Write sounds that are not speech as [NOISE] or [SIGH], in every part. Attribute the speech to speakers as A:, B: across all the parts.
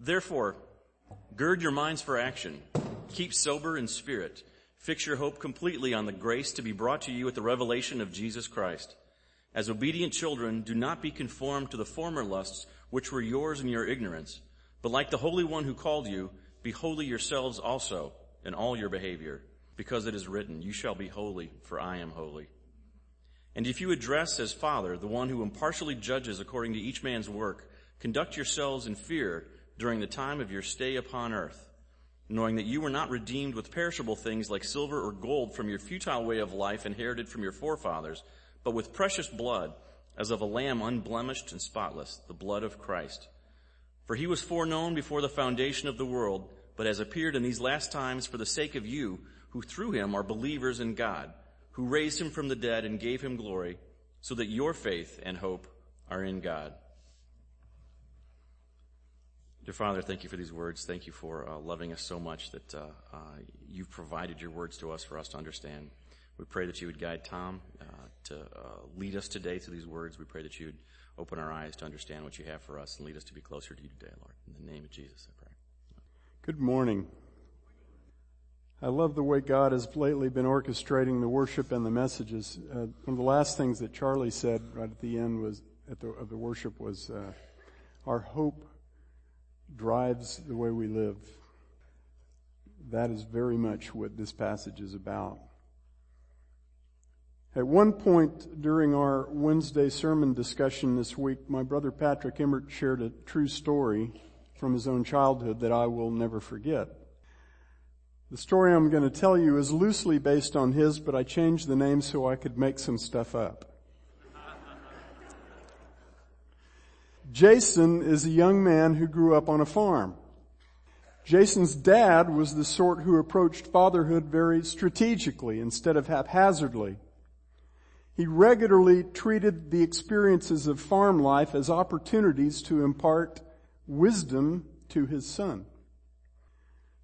A: Therefore, gird your minds for action. Keep sober in spirit. Fix your hope completely on the grace to be brought to you at the revelation of Jesus Christ. As obedient children, do not be conformed to the former lusts which were yours in your ignorance, but like the Holy One who called you, be holy yourselves also in all your behavior, because it is written, you shall be holy, for I am holy. And if you address as Father the one who impartially judges according to each man's work, conduct yourselves in fear during the time of your stay upon earth, knowing that you were not redeemed with perishable things like silver or gold from your futile way of life inherited from your forefathers, but with precious blood, as of a lamb unblemished and spotless, the blood of Christ. For he was foreknown before the foundation of the world, but has appeared in these last times for the sake of you, who through him are believers in God, who raised him from the dead and gave him glory, so that your faith and hope are in God. Dear Father, thank you for these words. Thank you for uh, loving us so much that uh, uh, you've provided your words to us for us to understand. We pray that you would guide Tom uh, to uh, lead us today through these words. We pray that you would open our eyes to understand what you have for us and lead us to be closer to you today, Lord. In the name of Jesus, I pray.
B: Good morning. I love the way God has lately been orchestrating the worship and the messages. Uh, one of the last things that Charlie said right at the end was at the, of the worship was, our hope drives the way we live. That is very much what this passage is about. At one point during our Wednesday sermon discussion this week, my brother Patrick Emmert shared a true story from his own childhood that I will never forget. The story I'm going to tell you is loosely based on his, but I changed the name so I could make some stuff up. Jason is a young man who grew up on a farm. Jason's dad was the sort who approached fatherhood very strategically instead of haphazardly. He regularly treated the experiences of farm life as opportunities to impart wisdom to his son.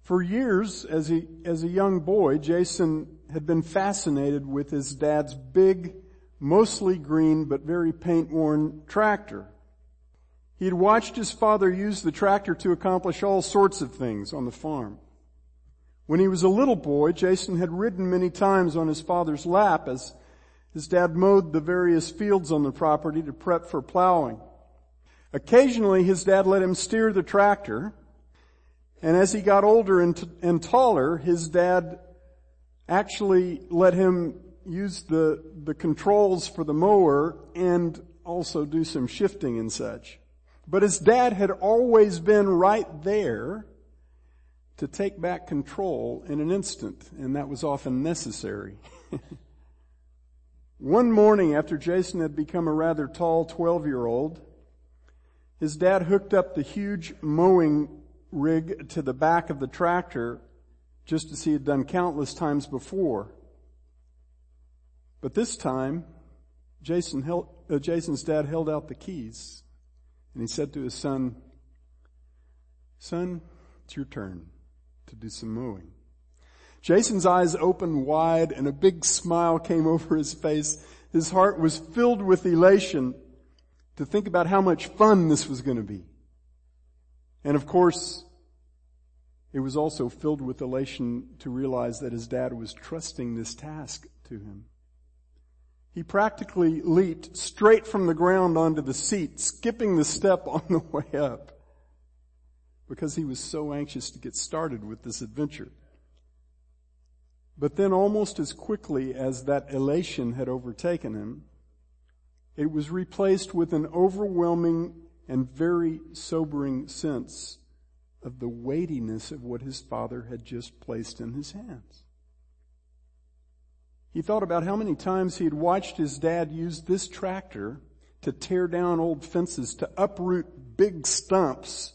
B: For years, as a, as a young boy, Jason had been fascinated with his dad's big, mostly green but very paint-worn tractor. He had watched his father use the tractor to accomplish all sorts of things on the farm. When he was a little boy, Jason had ridden many times on his father's lap as his dad mowed the various fields on the property to prep for plowing. Occasionally his dad let him steer the tractor, and as he got older and, t- and taller, his dad actually let him use the, the controls for the mower and also do some shifting and such. But his dad had always been right there to take back control in an instant, and that was often necessary. [LAUGHS] One morning after Jason had become a rather tall 12 year old, his dad hooked up the huge mowing rig to the back of the tractor just as he had done countless times before. But this time, Jason held, uh, Jason's dad held out the keys and he said to his son, son, it's your turn to do some mowing. Jason's eyes opened wide and a big smile came over his face. His heart was filled with elation to think about how much fun this was going to be. And of course, it was also filled with elation to realize that his dad was trusting this task to him. He practically leaped straight from the ground onto the seat, skipping the step [LAUGHS] on the way up because he was so anxious to get started with this adventure. But then almost as quickly as that elation had overtaken him, it was replaced with an overwhelming and very sobering sense of the weightiness of what his father had just placed in his hands. He thought about how many times he had watched his dad use this tractor to tear down old fences, to uproot big stumps,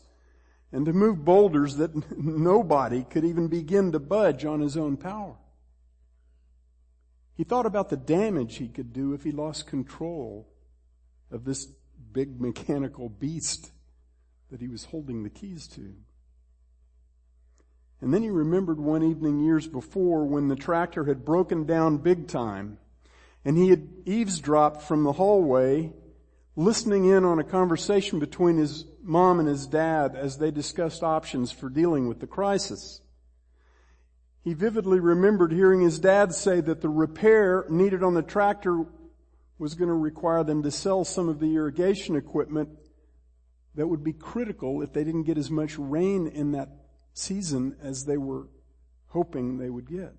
B: and to move boulders that [LAUGHS] nobody could even begin to budge on his own power. He thought about the damage he could do if he lost control of this big mechanical beast that he was holding the keys to. And then he remembered one evening years before when the tractor had broken down big time and he had eavesdropped from the hallway listening in on a conversation between his mom and his dad as they discussed options for dealing with the crisis. He vividly remembered hearing his dad say that the repair needed on the tractor was going to require them to sell some of the irrigation equipment that would be critical if they didn't get as much rain in that season as they were hoping they would get.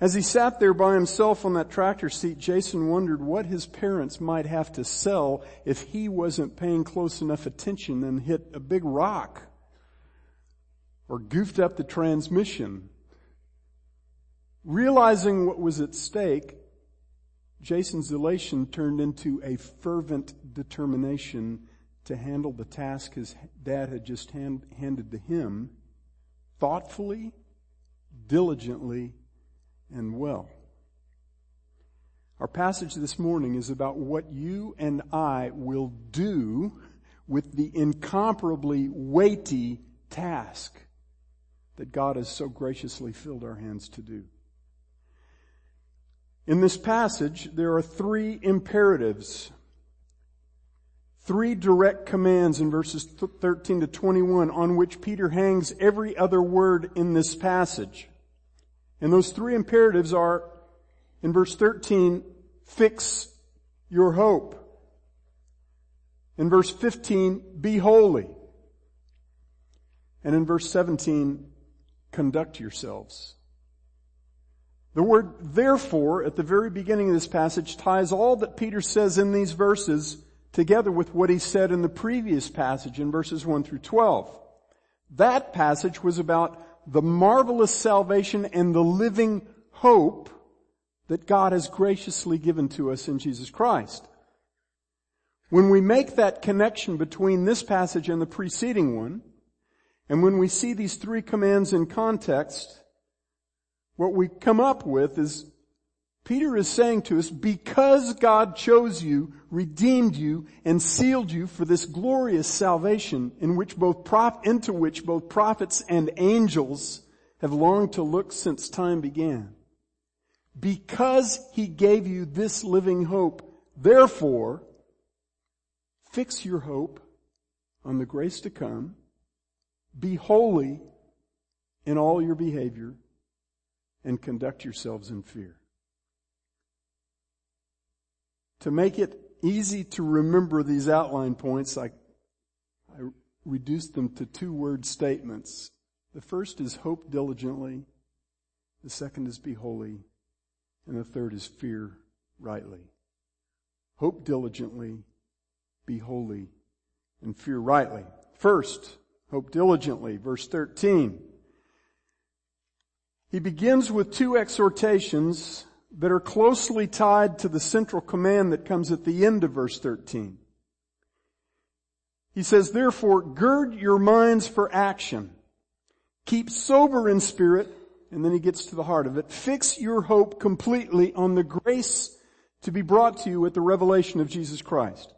B: As he sat there by himself on that tractor seat, Jason wondered what his parents might have to sell if he wasn't paying close enough attention and hit a big rock or goofed up the transmission. Realizing what was at stake, Jason's elation turned into a fervent determination to handle the task his dad had just hand, handed to him thoughtfully, diligently, and well. Our passage this morning is about what you and I will do with the incomparably weighty task that God has so graciously filled our hands to do. In this passage, there are three imperatives, three direct commands in verses 13 to 21 on which Peter hangs every other word in this passage. And those three imperatives are, in verse 13, fix your hope. In verse 15, be holy. And in verse 17, conduct yourselves. The word therefore at the very beginning of this passage ties all that Peter says in these verses together with what he said in the previous passage in verses 1 through 12. That passage was about the marvelous salvation and the living hope that God has graciously given to us in Jesus Christ. When we make that connection between this passage and the preceding one, and when we see these three commands in context, what we come up with is Peter is saying to us, because God chose you, redeemed you, and sealed you for this glorious salvation in which both prof- into which both prophets and angels have longed to look since time began. Because he gave you this living hope, therefore, fix your hope on the grace to come, be holy in all your behavior, and conduct yourselves in fear. To make it easy to remember these outline points, I, I reduced them to two word statements. The first is hope diligently. The second is be holy. And the third is fear rightly. Hope diligently, be holy, and fear rightly. First, hope diligently, verse 13. He begins with two exhortations that are closely tied to the central command that comes at the end of verse 13. He says, therefore, gird your minds for action. Keep sober in spirit, and then he gets to the heart of it. Fix your hope completely on the grace to be brought to you at the revelation of Jesus Christ.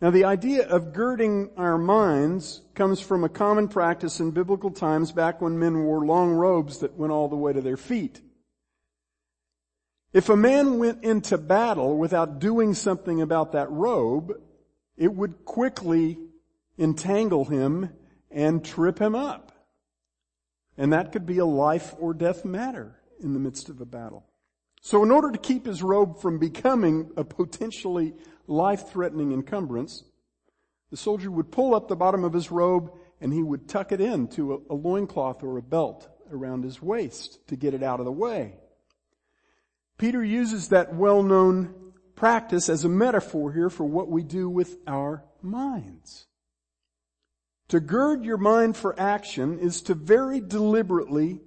B: Now the idea of girding our minds comes from a common practice in biblical times back when men wore long robes that went all the way to their feet. If a man went into battle without doing something about that robe, it would quickly entangle him and trip him up. And that could be a life or death matter in the midst of a battle. So in order to keep his robe from becoming a potentially life-threatening encumbrance, the soldier would pull up the bottom of his robe and he would tuck it into a, a loincloth or a belt around his waist to get it out of the way. Peter uses that well-known practice as a metaphor here for what we do with our minds. To gird your mind for action is to very deliberately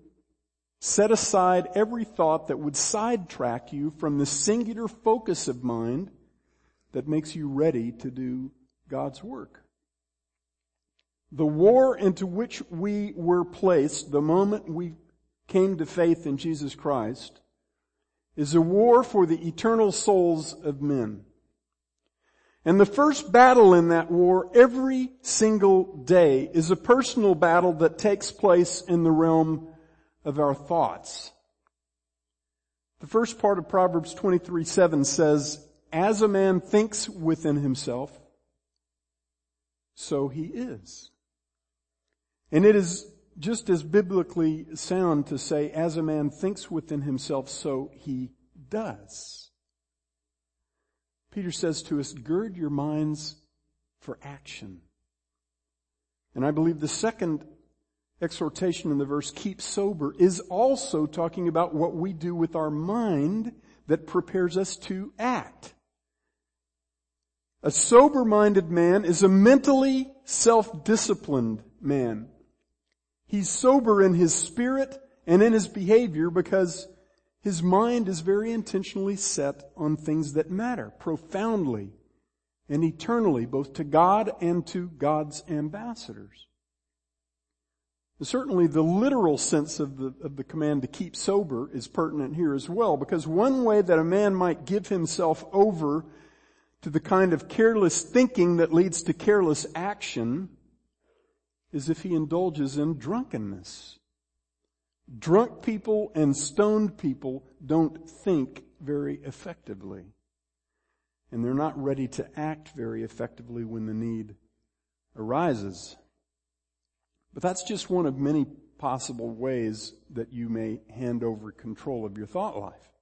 B: set aside every thought that would sidetrack you from the singular focus of mind that makes you ready to do God's work. The war into which we were placed the moment we came to faith in Jesus Christ is a war for the eternal souls of men. And the first battle in that war every single day is a personal battle that takes place in the realm of our thoughts. The first part of Proverbs 23, 7 says, as a man thinks within himself, so he is. And it is just as biblically sound to say, as a man thinks within himself, so he does. Peter says to us, gird your minds for action. And I believe the second exhortation in the verse, keep sober, is also talking about what we do with our mind that prepares us to act. A sober-minded man is a mentally self-disciplined man. He's sober in his spirit and in his behavior because his mind is very intentionally set on things that matter profoundly and eternally, both to God and to God's ambassadors. Certainly the literal sense of the, of the command to keep sober is pertinent here as well, because one way that a man might give himself over to the kind of careless thinking that leads to careless action is if he indulges in drunkenness. Drunk people and stoned people don't think very effectively. And they're not ready to act very effectively when the need arises. But that's just one of many possible ways that you may hand over control of your thought life.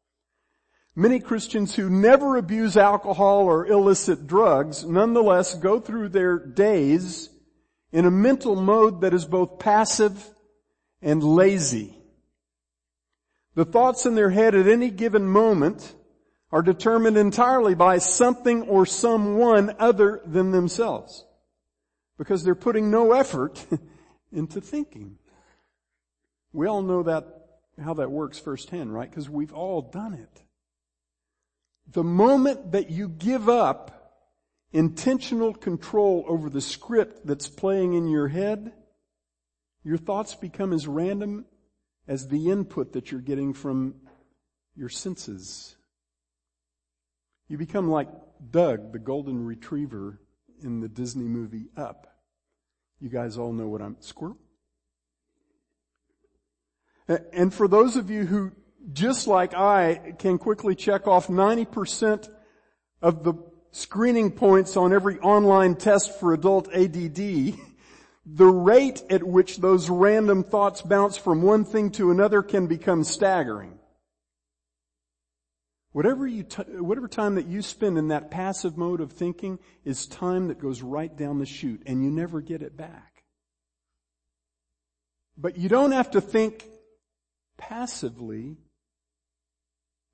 B: Many Christians who never abuse alcohol or illicit drugs nonetheless go through their days in a mental mode that is both passive and lazy. The thoughts in their head at any given moment are determined entirely by something or someone other than themselves. Because they're putting no effort [LAUGHS] into thinking. We all know that, how that works firsthand, right? Because we've all done it. The moment that you give up intentional control over the script that's playing in your head, your thoughts become as random as the input that you're getting from your senses. You become like Dug, the golden retriever in the Disney movie Up. You guys all know what I'm, squirrel? And for those of you who, just like I, can quickly check off 90% of the screening points on every online test for adult ADD, the rate at which those random thoughts bounce from one thing to another can become staggering. Whatever you, t- whatever time that you spend in that passive mode of thinking is time that goes right down the chute and you never get it back. But you don't have to think passively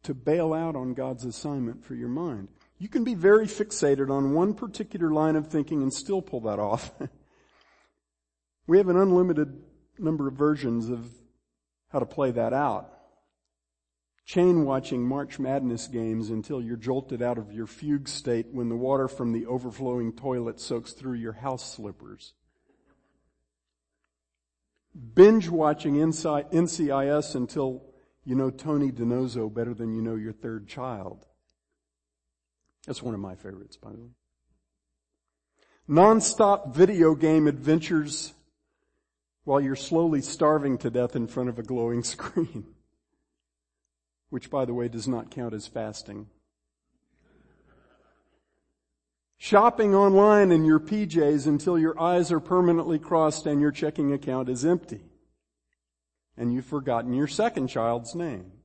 B: to bail out on God's assignment for your mind. You can be very fixated on one particular line of thinking and still pull that off. [LAUGHS] we have an unlimited number of versions of how to play that out chain watching March Madness games until you're jolted out of your fugue state when the water from the overflowing toilet soaks through your house slippers. Binge watching NCIS until you know Tony DiNozzo better than you know your third child. That's one of my favorites, by the way. Non-stop video game adventures while you're slowly starving to death in front of a glowing [LAUGHS] screen which by the way does not count as fasting. Shopping online in your PJs until your eyes are permanently crossed and your checking account is empty. And you've forgotten your second child's name.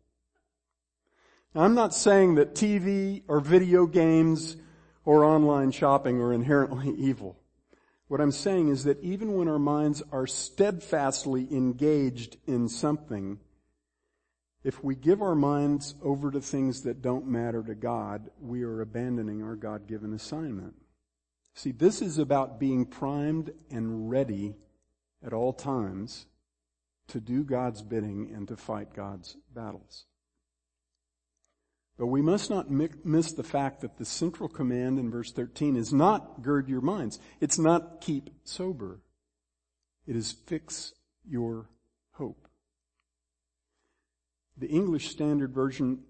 B: I'm not saying that TV or video games or online shopping are inherently [LAUGHS] evil. What I'm saying is that even when our minds are steadfastly engaged in something, if we give our minds over to things that don't matter to God, we are abandoning our God-given assignment. See, this is about being primed and ready at all times to do God's bidding and to fight God's battles. But we must not miss the fact that the central command in verse 13 is not gird your minds. It's not keep sober. It is fix your hope. The English Standard Version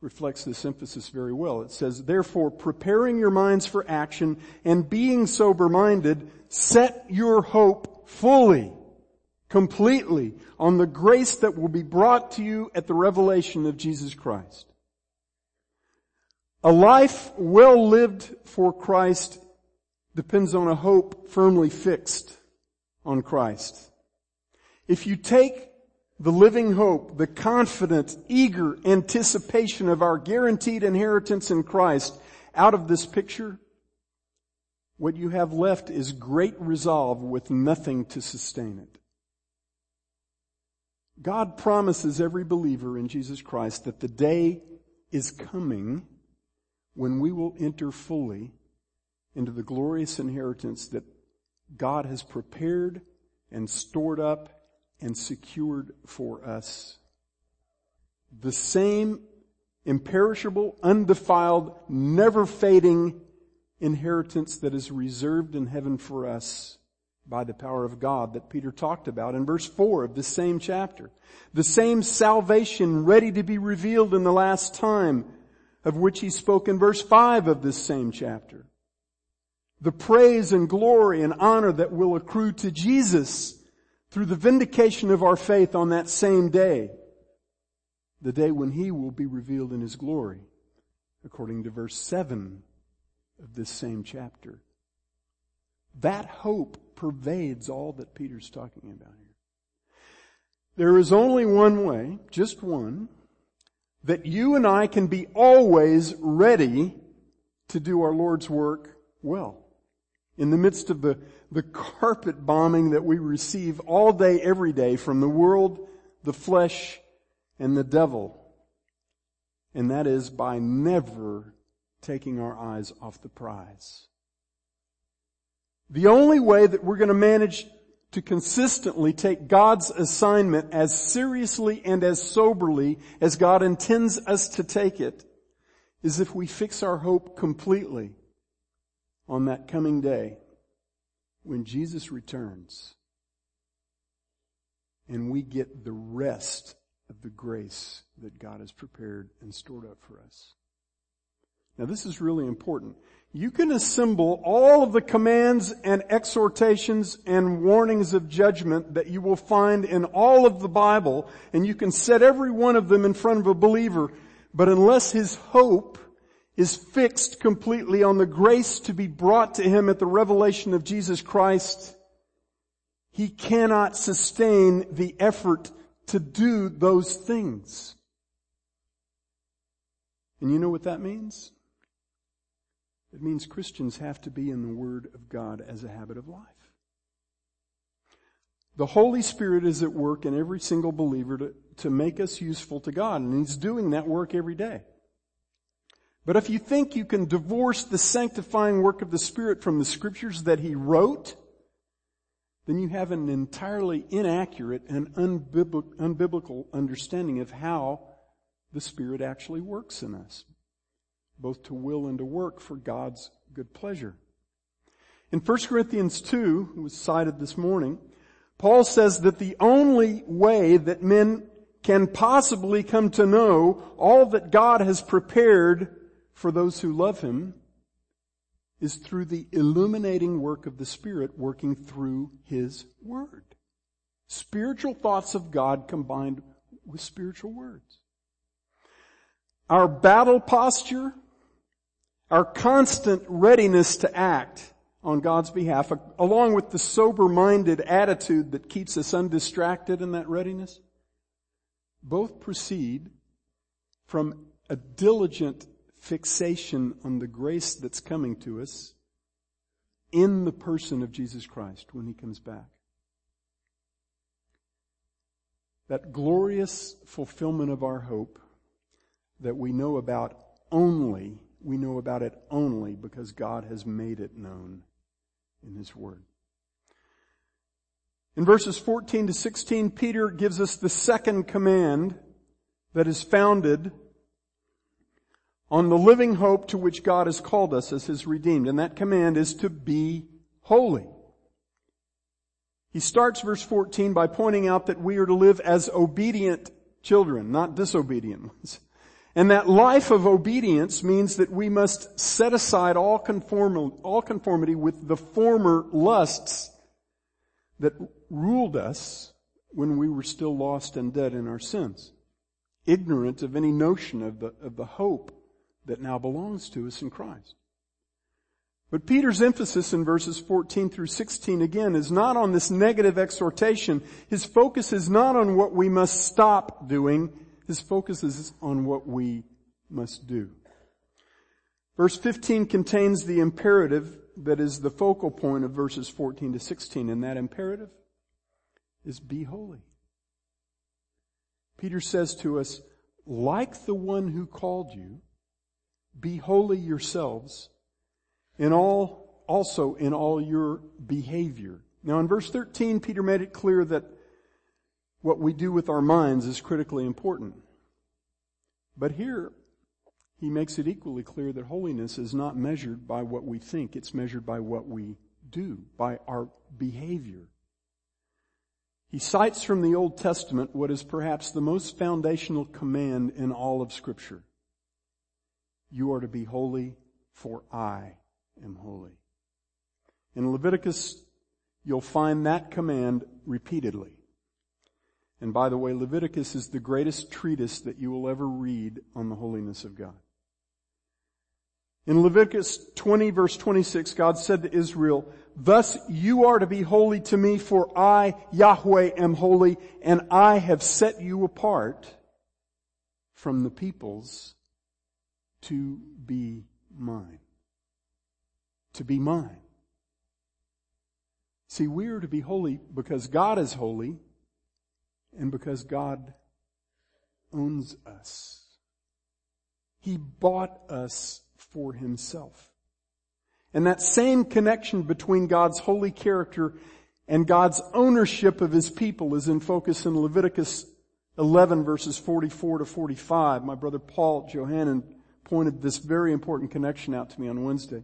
B: reflects this emphasis very well. It says, therefore, preparing your minds for action and being sober-minded, set your hope fully, completely on the grace that will be brought to you at the revelation of Jesus Christ. A life well lived for Christ depends on a hope firmly fixed on Christ. If you take the living hope, the confident, eager anticipation of our guaranteed inheritance in Christ out of this picture, what you have left is great resolve with nothing to sustain it. God promises every believer in Jesus Christ that the day is coming when we will enter fully into the glorious inheritance that God has prepared and stored up and secured for us. The same imperishable, undefiled, never fading inheritance that is reserved in heaven for us by the power of God that Peter talked about in verse 4 of the same chapter. The same salvation ready to be revealed in the last time of which he spoke in verse 5 of this same chapter. The praise and glory and honor that will accrue to Jesus through the vindication of our faith on that same day. The day when he will be revealed in his glory, according to verse 7 of this same chapter. That hope pervades all that Peter's talking about here. There is only one way, just one, that you and I can be always ready to do our Lord's work well. In the midst of the, the carpet bombing that we receive all day, every day from the world, the flesh, and the devil. And that is by never taking our eyes off the prize. The only way that we're going to manage to consistently take God's assignment as seriously and as soberly as God intends us to take it is if we fix our hope completely on that coming day when Jesus returns and we get the rest of the grace that God has prepared and stored up for us. Now this is really important. You can assemble all of the commands and exhortations and warnings of judgment that you will find in all of the Bible and you can set every one of them in front of a believer, but unless his hope is fixed completely on the grace to be brought to him at the revelation of Jesus Christ, he cannot sustain the effort to do those things. And you know what that means? It means Christians have to be in the Word of God as a habit of life. The Holy Spirit is at work in every single believer to, to make us useful to God, and He's doing that work every day. But if you think you can divorce the sanctifying work of the Spirit from the scriptures that He wrote, then you have an entirely inaccurate and unbiblical understanding of how the Spirit actually works in us both to will and to work for God's good pleasure. In 1 Corinthians 2, was cited this morning, Paul says that the only way that men can possibly come to know all that God has prepared for those who love Him is through the illuminating work of the Spirit working through His Word. Spiritual thoughts of God combined with spiritual words. Our battle posture our constant readiness to act on God's behalf, along with the sober-minded attitude that keeps us undistracted in that readiness, both proceed from a diligent fixation on the grace that's coming to us in the person of Jesus Christ when He comes back. That glorious fulfillment of our hope that we know about only we know about it only because God has made it known in His Word. In verses 14 to 16, Peter gives us the second command that is founded on the living hope to which God has called us as His redeemed. And that command is to be holy. He starts verse 14 by pointing out that we are to live as obedient children, not disobedient ones. And that life of obedience means that we must set aside all, conform, all conformity with the former lusts that ruled us when we were still lost and dead in our sins, ignorant of any notion of the, of the hope that now belongs to us in Christ. But Peter's emphasis in verses 14 through 16 again is not on this negative exhortation. His focus is not on what we must stop doing. His focus is on what we must do. Verse 15 contains the imperative that is the focal point of verses 14 to 16, and that imperative is be holy. Peter says to us, like the one who called you, be holy yourselves in all, also in all your behavior. Now in verse 13, Peter made it clear that what we do with our minds is critically important. But here, he makes it equally clear that holiness is not measured by what we think, it's measured by what we do, by our behavior. He cites from the Old Testament what is perhaps the most foundational command in all of scripture. You are to be holy for I am holy. In Leviticus, you'll find that command repeatedly. And by the way, Leviticus is the greatest treatise that you will ever read on the holiness of God. In Leviticus 20 verse 26, God said to Israel, Thus you are to be holy to me for I, Yahweh, am holy and I have set you apart from the peoples to be mine to be mine. See, we are to be holy because God is holy and because God owns us. He bought us for himself. And that same connection between God's holy character and God's ownership of his people is in focus in Leviticus 11 verses 44 to 45. My brother Paul Johannan pointed this very important connection out to me on Wednesday.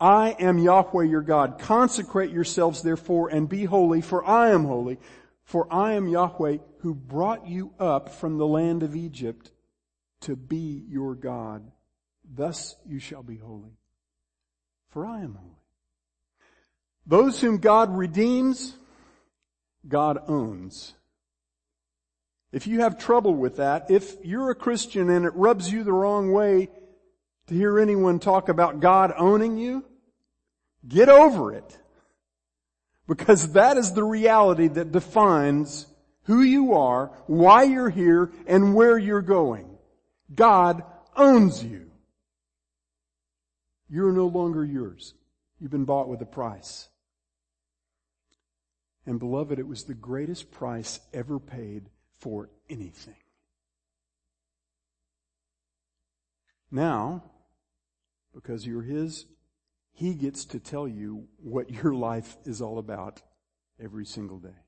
B: I am Yahweh your God. Consecrate yourselves therefore and be holy for I am holy. For I am Yahweh who brought you up from the land of Egypt to be your God. Thus you shall be holy. For I am holy. Those whom God redeems, God owns. If you have trouble with that, if you're a Christian and it rubs you the wrong way, to hear anyone talk about God owning you, get over it. Because that is the reality that defines who you are, why you're here, and where you're going. God owns you. You're no longer yours. You've been bought with a price. And beloved, it was the greatest price ever paid for anything. Now, because you're His, He gets to tell you what your life is all about every single day.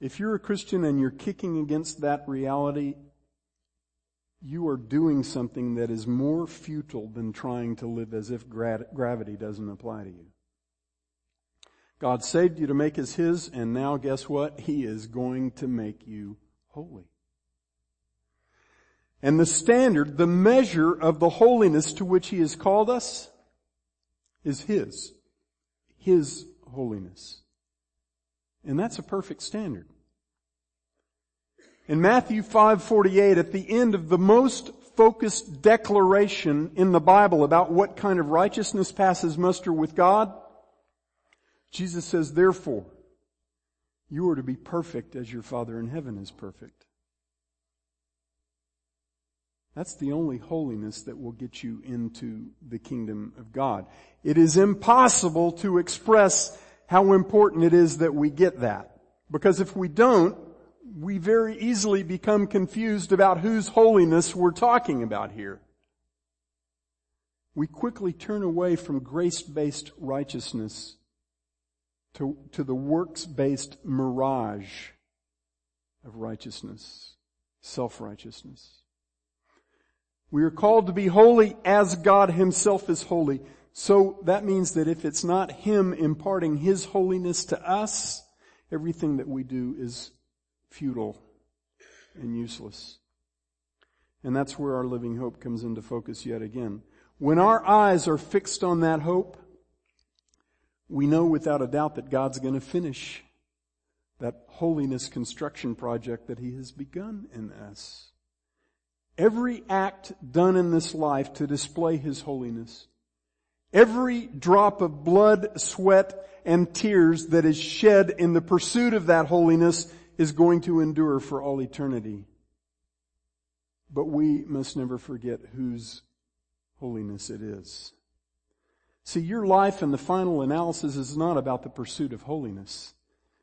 B: If you're a Christian and you're kicking against that reality, you are doing something that is more futile than trying to live as if gra- gravity doesn't apply to you. God saved you to make us His, and now guess what? He is going to make you holy. And the standard, the measure of the holiness to which He has called us is His. His holiness. And that's a perfect standard. In Matthew 5:48 at the end of the most focused declaration in the Bible about what kind of righteousness passes muster with God, Jesus says, therefore, you are to be perfect as your Father in heaven is perfect. That's the only holiness that will get you into the kingdom of God. It is impossible to express how important it is that we get that. Because if we don't, we very easily become confused about whose holiness we're talking about here. We quickly turn away from grace-based righteousness to, to the works-based mirage of righteousness, self-righteousness. We are called to be holy as God himself is holy. So that means that if it's not Him imparting His holiness to us, everything that we do is futile and useless. And that's where our living hope comes into focus yet again. When our eyes are fixed on that hope, we know without a doubt that God's going to finish that holiness construction project that He has begun in us. Every act done in this life to display His holiness, every drop of blood, sweat, and tears that is shed in the pursuit of that holiness is going to endure for all eternity. But we must never forget whose holiness it is. See, your life in the final analysis is not about the pursuit of holiness.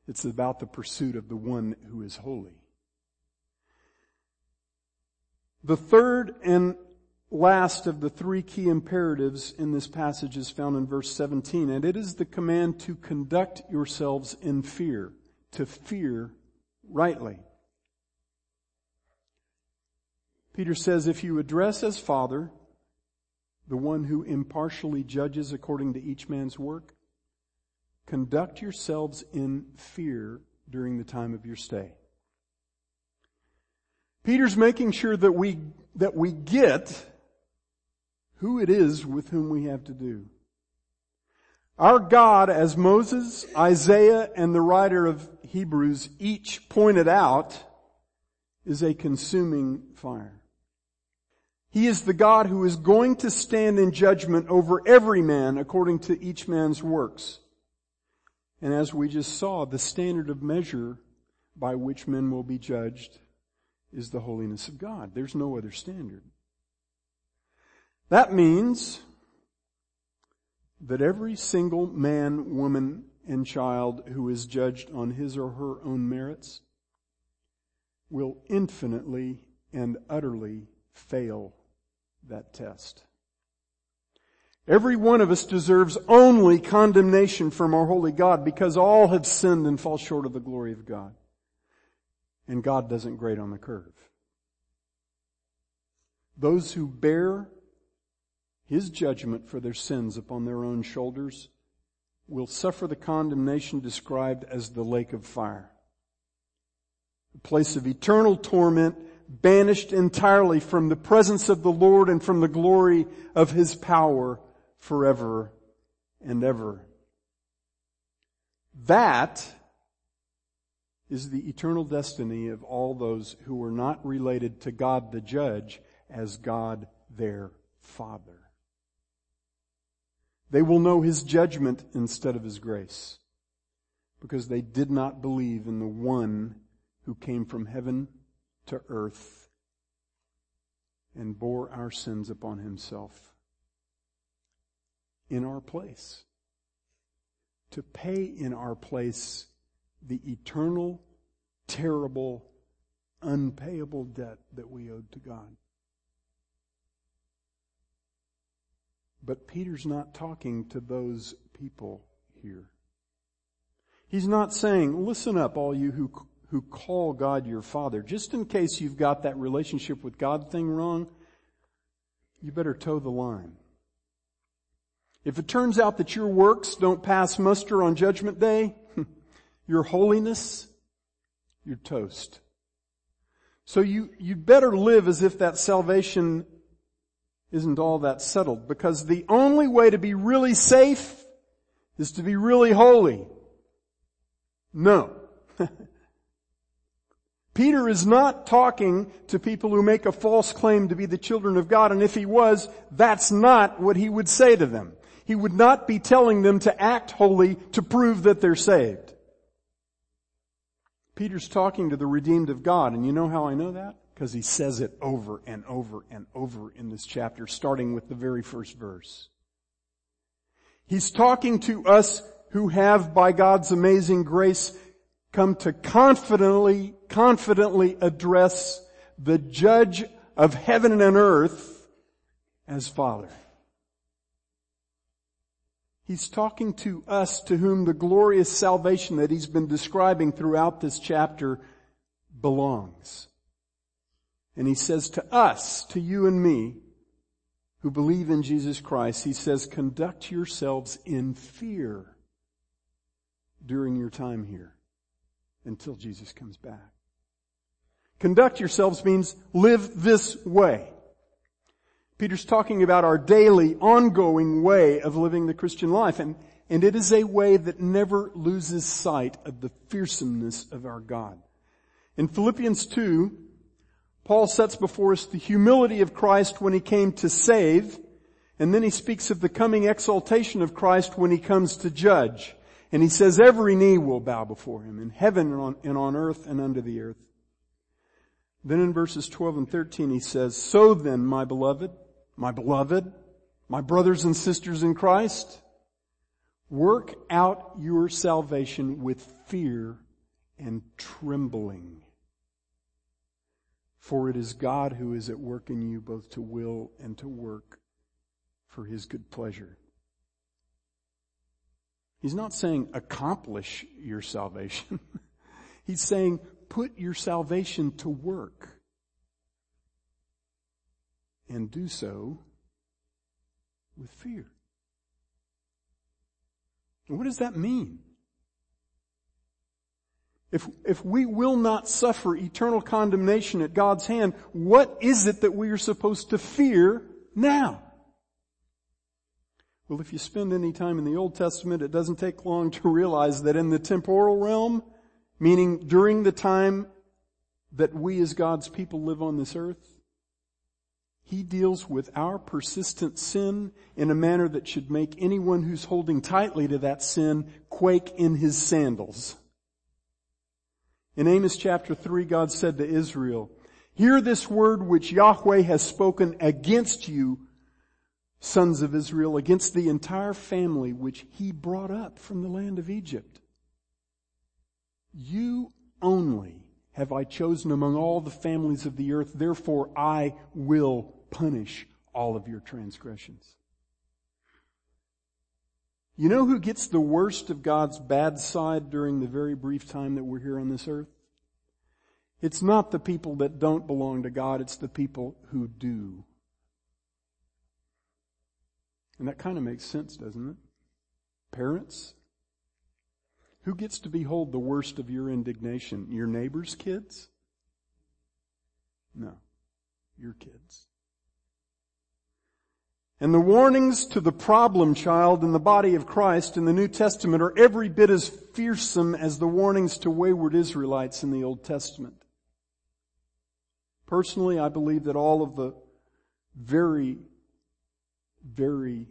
B: It's about the pursuit of the one who is holy. The third and last of the three key imperatives in this passage is found in verse 17, and it is the command to conduct yourselves in fear, to fear rightly. Peter says, if you address as Father, the one who impartially judges according to each man's work, conduct yourselves in fear during the time of your stay. Peter's making sure that we, that we get who it is with whom we have to do. Our God, as Moses, Isaiah, and the writer of Hebrews each pointed out, is a consuming fire. He is the God who is going to stand in judgment over every man according to each man's works. And as we just saw, the standard of measure by which men will be judged is the holiness of God. There's no other standard. That means that every single man, woman, and child who is judged on his or her own merits will infinitely and utterly fail that test. Every one of us deserves only condemnation from our holy God because all have sinned and fall short of the glory of God and God doesn't grade on the curve. Those who bear his judgment for their sins upon their own shoulders will suffer the condemnation described as the lake of fire. A place of eternal torment, banished entirely from the presence of the Lord and from the glory of his power forever and ever. That is the eternal destiny of all those who are not related to God the judge as God their Father. They will know His judgment instead of His grace because they did not believe in the one who came from heaven to earth and bore our sins upon Himself in our place. To pay in our place the eternal, terrible, unpayable debt that we owed to God. But Peter's not talking to those people here. He's not saying, listen up, all you who, who call God your Father. Just in case you've got that relationship with God thing wrong, you better toe the line. If it turns out that your works don't pass muster on judgment day, your holiness, you're toast. So you, you'd better live as if that salvation isn't all that settled because the only way to be really safe is to be really holy. No. [LAUGHS] Peter is not talking to people who make a false claim to be the children of God, and if he was, that's not what he would say to them. He would not be telling them to act holy to prove that they're saved. Peter's talking to the redeemed of God, and you know how I know that? Because he says it over and over and over in this chapter, starting with the very first verse. He's talking to us who have, by God's amazing grace, come to confidently, confidently address the judge of heaven and earth as Father. He's talking to us to whom the glorious salvation that he's been describing throughout this chapter belongs. And he says to us, to you and me, who believe in Jesus Christ, he says, conduct yourselves in fear during your time here until Jesus comes back. Conduct yourselves means live this way. Peter's talking about our daily, ongoing way of living the Christian life. And, and it is a way that never loses sight of the fearsomeness of our God. In Philippians 2, Paul sets before us the humility of Christ when he came to save, and then he speaks of the coming exaltation of Christ when he comes to judge. And he says every knee will bow before him in heaven and on, and on earth and under the earth. Then in verses 12 and 13 he says, So then, my beloved, my beloved, my brothers and sisters in Christ, work out your salvation with fear and trembling. For it is God who is at work in you both to will and to work for his good pleasure. He's not saying accomplish your salvation. [LAUGHS] He's saying put your salvation to work. And do so with fear. what does that mean? If, if we will not suffer eternal condemnation at God's hand, what is it that we are supposed to fear now? Well, if you spend any time in the Old Testament, it doesn't take long to realize that in the temporal realm, meaning during the time that we as God's people live on this earth, He deals with our persistent sin in a manner that should make anyone who's holding tightly to that sin quake in his sandals. In Amos chapter 3, God said to Israel, Hear this word which Yahweh has spoken against you sons of Israel, against the entire family which he brought up from the land of Egypt. You only have I chosen among all the families of the earth, therefore I will punish all of your transgressions. You know who gets the worst of God's bad side during the very brief time that we're here on this earth? It's not the people that don't belong to God, it's the people who do. And that kind of makes sense, doesn't it? Parents, who gets to behold the worst of your indignation? Your neighbor's kids? No, your kids. And the warnings to the problem child in the body of Christ in the New Testament are every bit as fearsome as the warnings to wayward Israelites in the Old Testament. Personally, I believe that all of the very very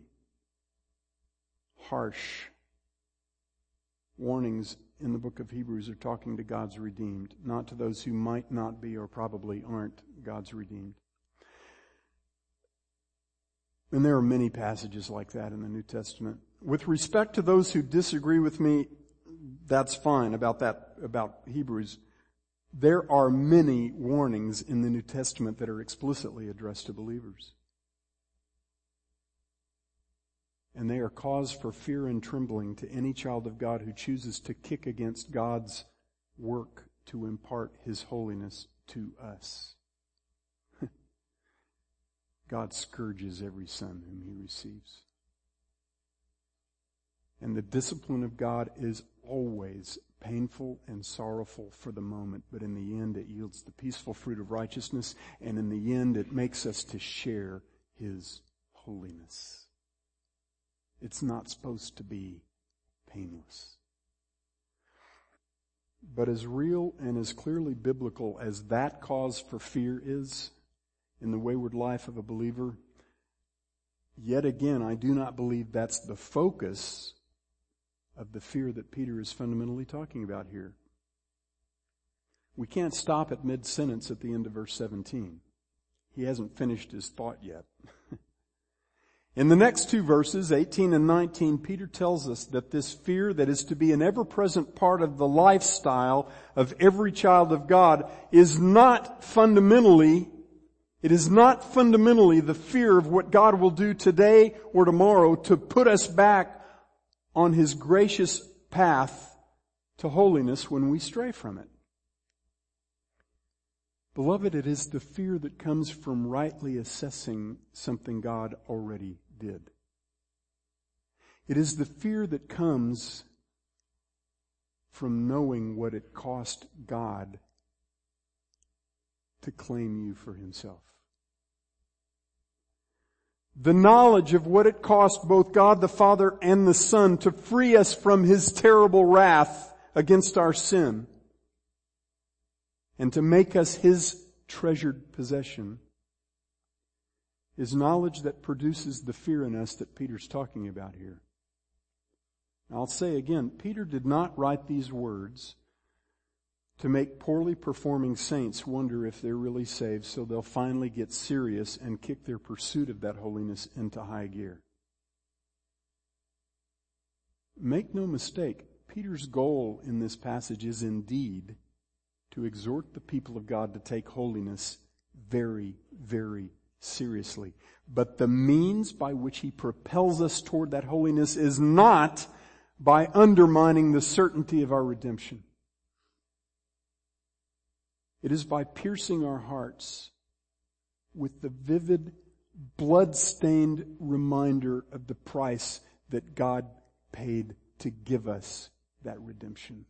B: harsh warnings in the book of Hebrews are talking to God's redeemed, not to those who might not be or probably aren't God's redeemed. And there are many passages like that in the New Testament. With respect to those who disagree with me, that's fine about that, about Hebrews. There are many warnings in the New Testament that are explicitly addressed to believers. and they are cause for fear and trembling to any child of God who chooses to kick against God's work to impart His holiness to us. God scourges every son whom He receives. And the discipline of God is always painful and sorrowful for the moment, but in the end it yields the peaceful fruit of righteousness, and in the end it makes us to share His holiness. It's not supposed to be painless. But as real and as clearly biblical as that cause for fear is in the wayward life of a believer, yet again, I do not believe that's the focus of the fear that Peter is fundamentally talking about here. We can't stop at mid sentence at the end of verse 17. He hasn't finished his thought yet. [LAUGHS] In the next two verses, 18 and 19, Peter tells us that this fear that is to be an ever-present part of the lifestyle of every child of God is not fundamentally, it is not fundamentally the fear of what God will do today or tomorrow to put us back on His gracious path to holiness when we stray from it. Beloved, it is the fear that comes from rightly assessing something God already did. It is the fear that comes from knowing what it cost God to claim you for himself. The knowledge of what it cost both God the Father and the Son to free us from his terrible wrath against our sin and to make us his treasured possession is knowledge that produces the fear in us that Peter's talking about here. I'll say again, Peter did not write these words to make poorly performing saints wonder if they're really saved so they'll finally get serious and kick their pursuit of that holiness into high gear. Make no mistake, Peter's goal in this passage is indeed to exhort the people of God to take holiness very, very seriously. But the means by which he propels us toward that holiness is not by undermining the certainty of our redemption. It is by piercing our hearts with the vivid, blood-stained reminder of the price that God paid to give us that redemption.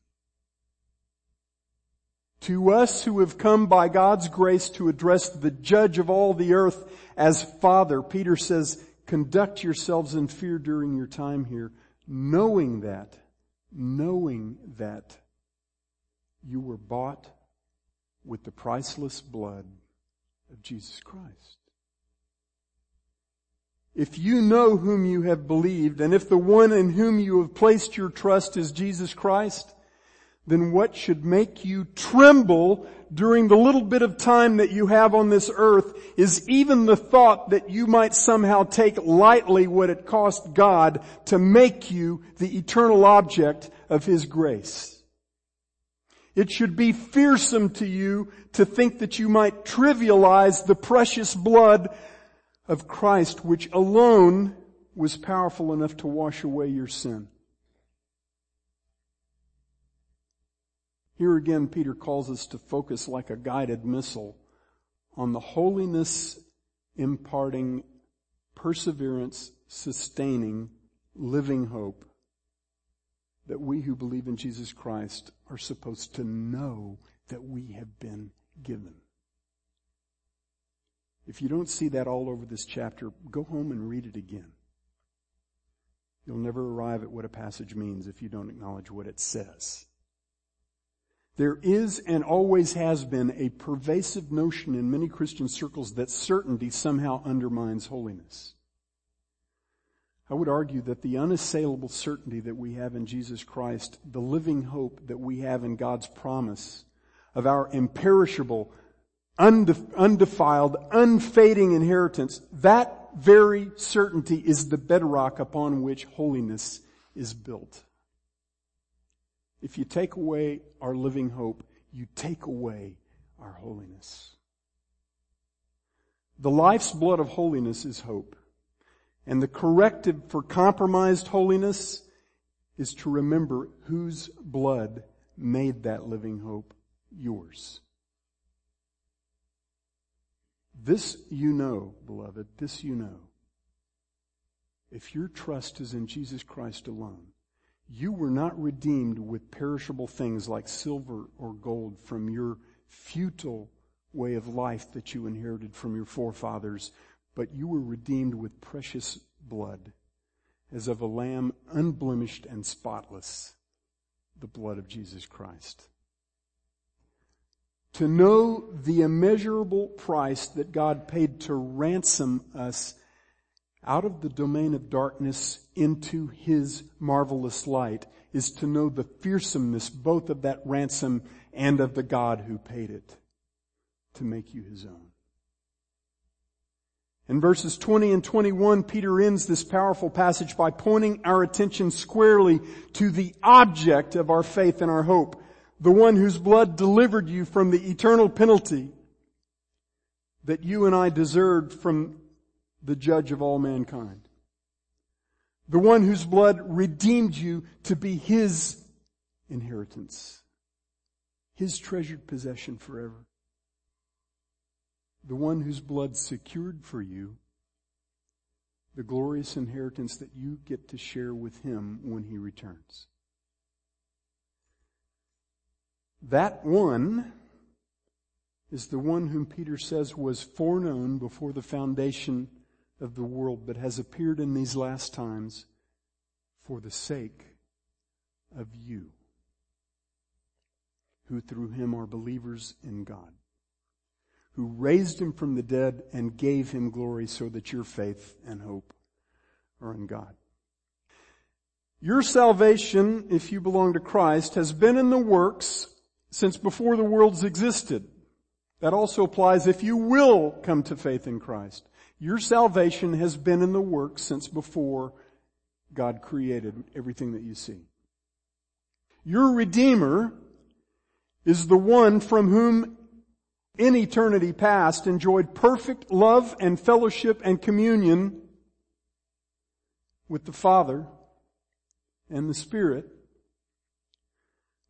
B: To us who have come by God's grace to address the judge of all the earth as Father, Peter says, conduct yourselves in fear during your time here, knowing that, knowing that you were bought with the priceless blood of Jesus Christ. If you know whom you have believed, and if the one in whom you have placed your trust is Jesus Christ, then what should make you tremble during the little bit of time that you have on this earth is even the thought that you might somehow take lightly what it cost God to make you the eternal object of His grace. It should be fearsome to you to think that you might trivialize the precious blood of Christ which alone was powerful enough to wash away your sin. Here again, Peter calls us to focus like a guided missile on the holiness imparting, perseverance sustaining, living hope that we who believe in Jesus Christ are supposed to know that we have been given. If you don't see that all over this chapter, go home and read it again. You'll never arrive at what a passage means if you don't acknowledge what it says. There is and always has been a pervasive notion in many Christian circles that certainty somehow undermines holiness. I would argue that the unassailable certainty that we have in Jesus Christ, the living hope that we have in God's promise of our imperishable, undefiled, unfading inheritance, that very certainty is the bedrock upon which holiness is built. If you take away our living hope, you take away our holiness. The life's blood of holiness is hope. And the corrective for compromised holiness is to remember whose blood made that living hope yours. This you know, beloved, this you know. If your trust is in Jesus Christ alone, you were not redeemed with perishable things like silver or gold from your futile way of life that you inherited from your forefathers, but you were redeemed with precious blood, as of a lamb unblemished and spotless, the blood of Jesus Christ. To know the immeasurable price that God paid to ransom us out of the domain of darkness into his marvelous light is to know the fearsomeness both of that ransom and of the God who paid it to make you his own. In verses 20 and 21, Peter ends this powerful passage by pointing our attention squarely to the object of our faith and our hope, the one whose blood delivered you from the eternal penalty that you and I deserved from the judge of all mankind. The one whose blood redeemed you to be his inheritance. His treasured possession forever. The one whose blood secured for you the glorious inheritance that you get to share with him when he returns. That one is the one whom Peter says was foreknown before the foundation of the world, but has appeared in these last times for the sake of you, who through him are believers in God, who raised him from the dead and gave him glory so that your faith and hope are in God. Your salvation, if you belong to Christ, has been in the works since before the worlds existed. That also applies if you will come to faith in Christ. Your salvation has been in the works since before God created everything that you see. Your Redeemer is the one from whom in eternity past enjoyed perfect love and fellowship and communion with the Father and the Spirit.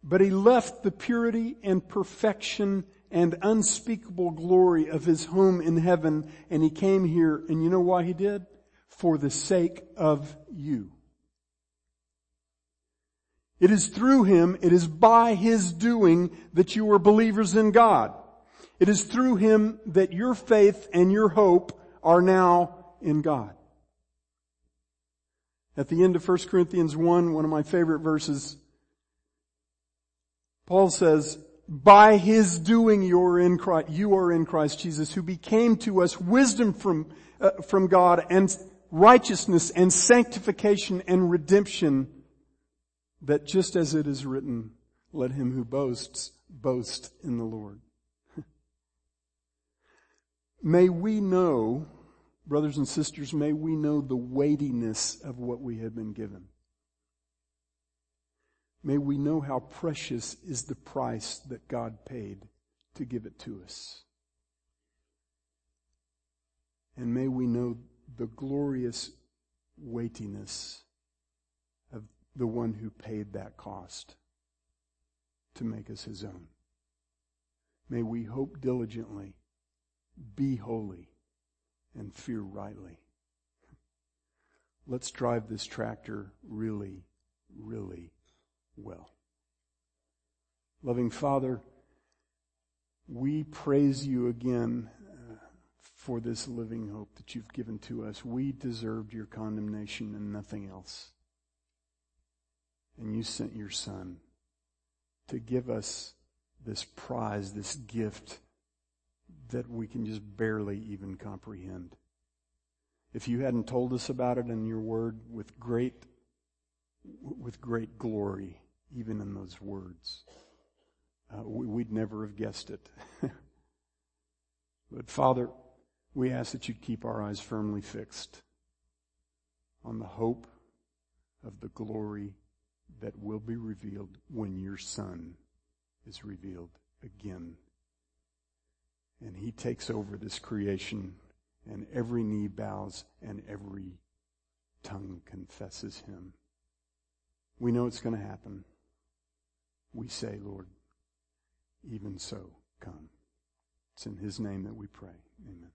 B: But he left the purity and perfection and unspeakable glory of his home in heaven and he came here and you know why he did? For the sake of you. It is through him, it is by his doing that you are believers in God. It is through him that your faith and your hope are now in God. At the end of 1 Corinthians 1, one of my favorite verses, Paul says, by his doing you are in Christ, you are in Christ Jesus, who became to us wisdom from, uh, from God and righteousness and sanctification and redemption that just as it is written, let him who boasts boast in the Lord. May we know, brothers and sisters, may we know the weightiness of what we have been given. May we know how precious is the price that God paid to give it to us. And may we know the glorious weightiness of the one who paid that cost to make us his own. May we hope diligently, be holy, and fear rightly. Let's drive this tractor really, really well. Loving Father, we praise you again uh, for this living hope that you've given to us. We deserved your condemnation and nothing else and you sent your son to give us this prize, this gift that we can just barely even comprehend. If you hadn't told us about it in your word with great, with great glory, even in those words, uh, we'd never have guessed it. [LAUGHS] but Father, we ask that you keep our eyes firmly fixed on the hope of the glory that will be revealed when your Son is revealed again. And He takes over this creation and every knee bows and every tongue confesses Him. We know it's going to happen. We say, Lord, even so, come. It's in His name that we pray. Amen.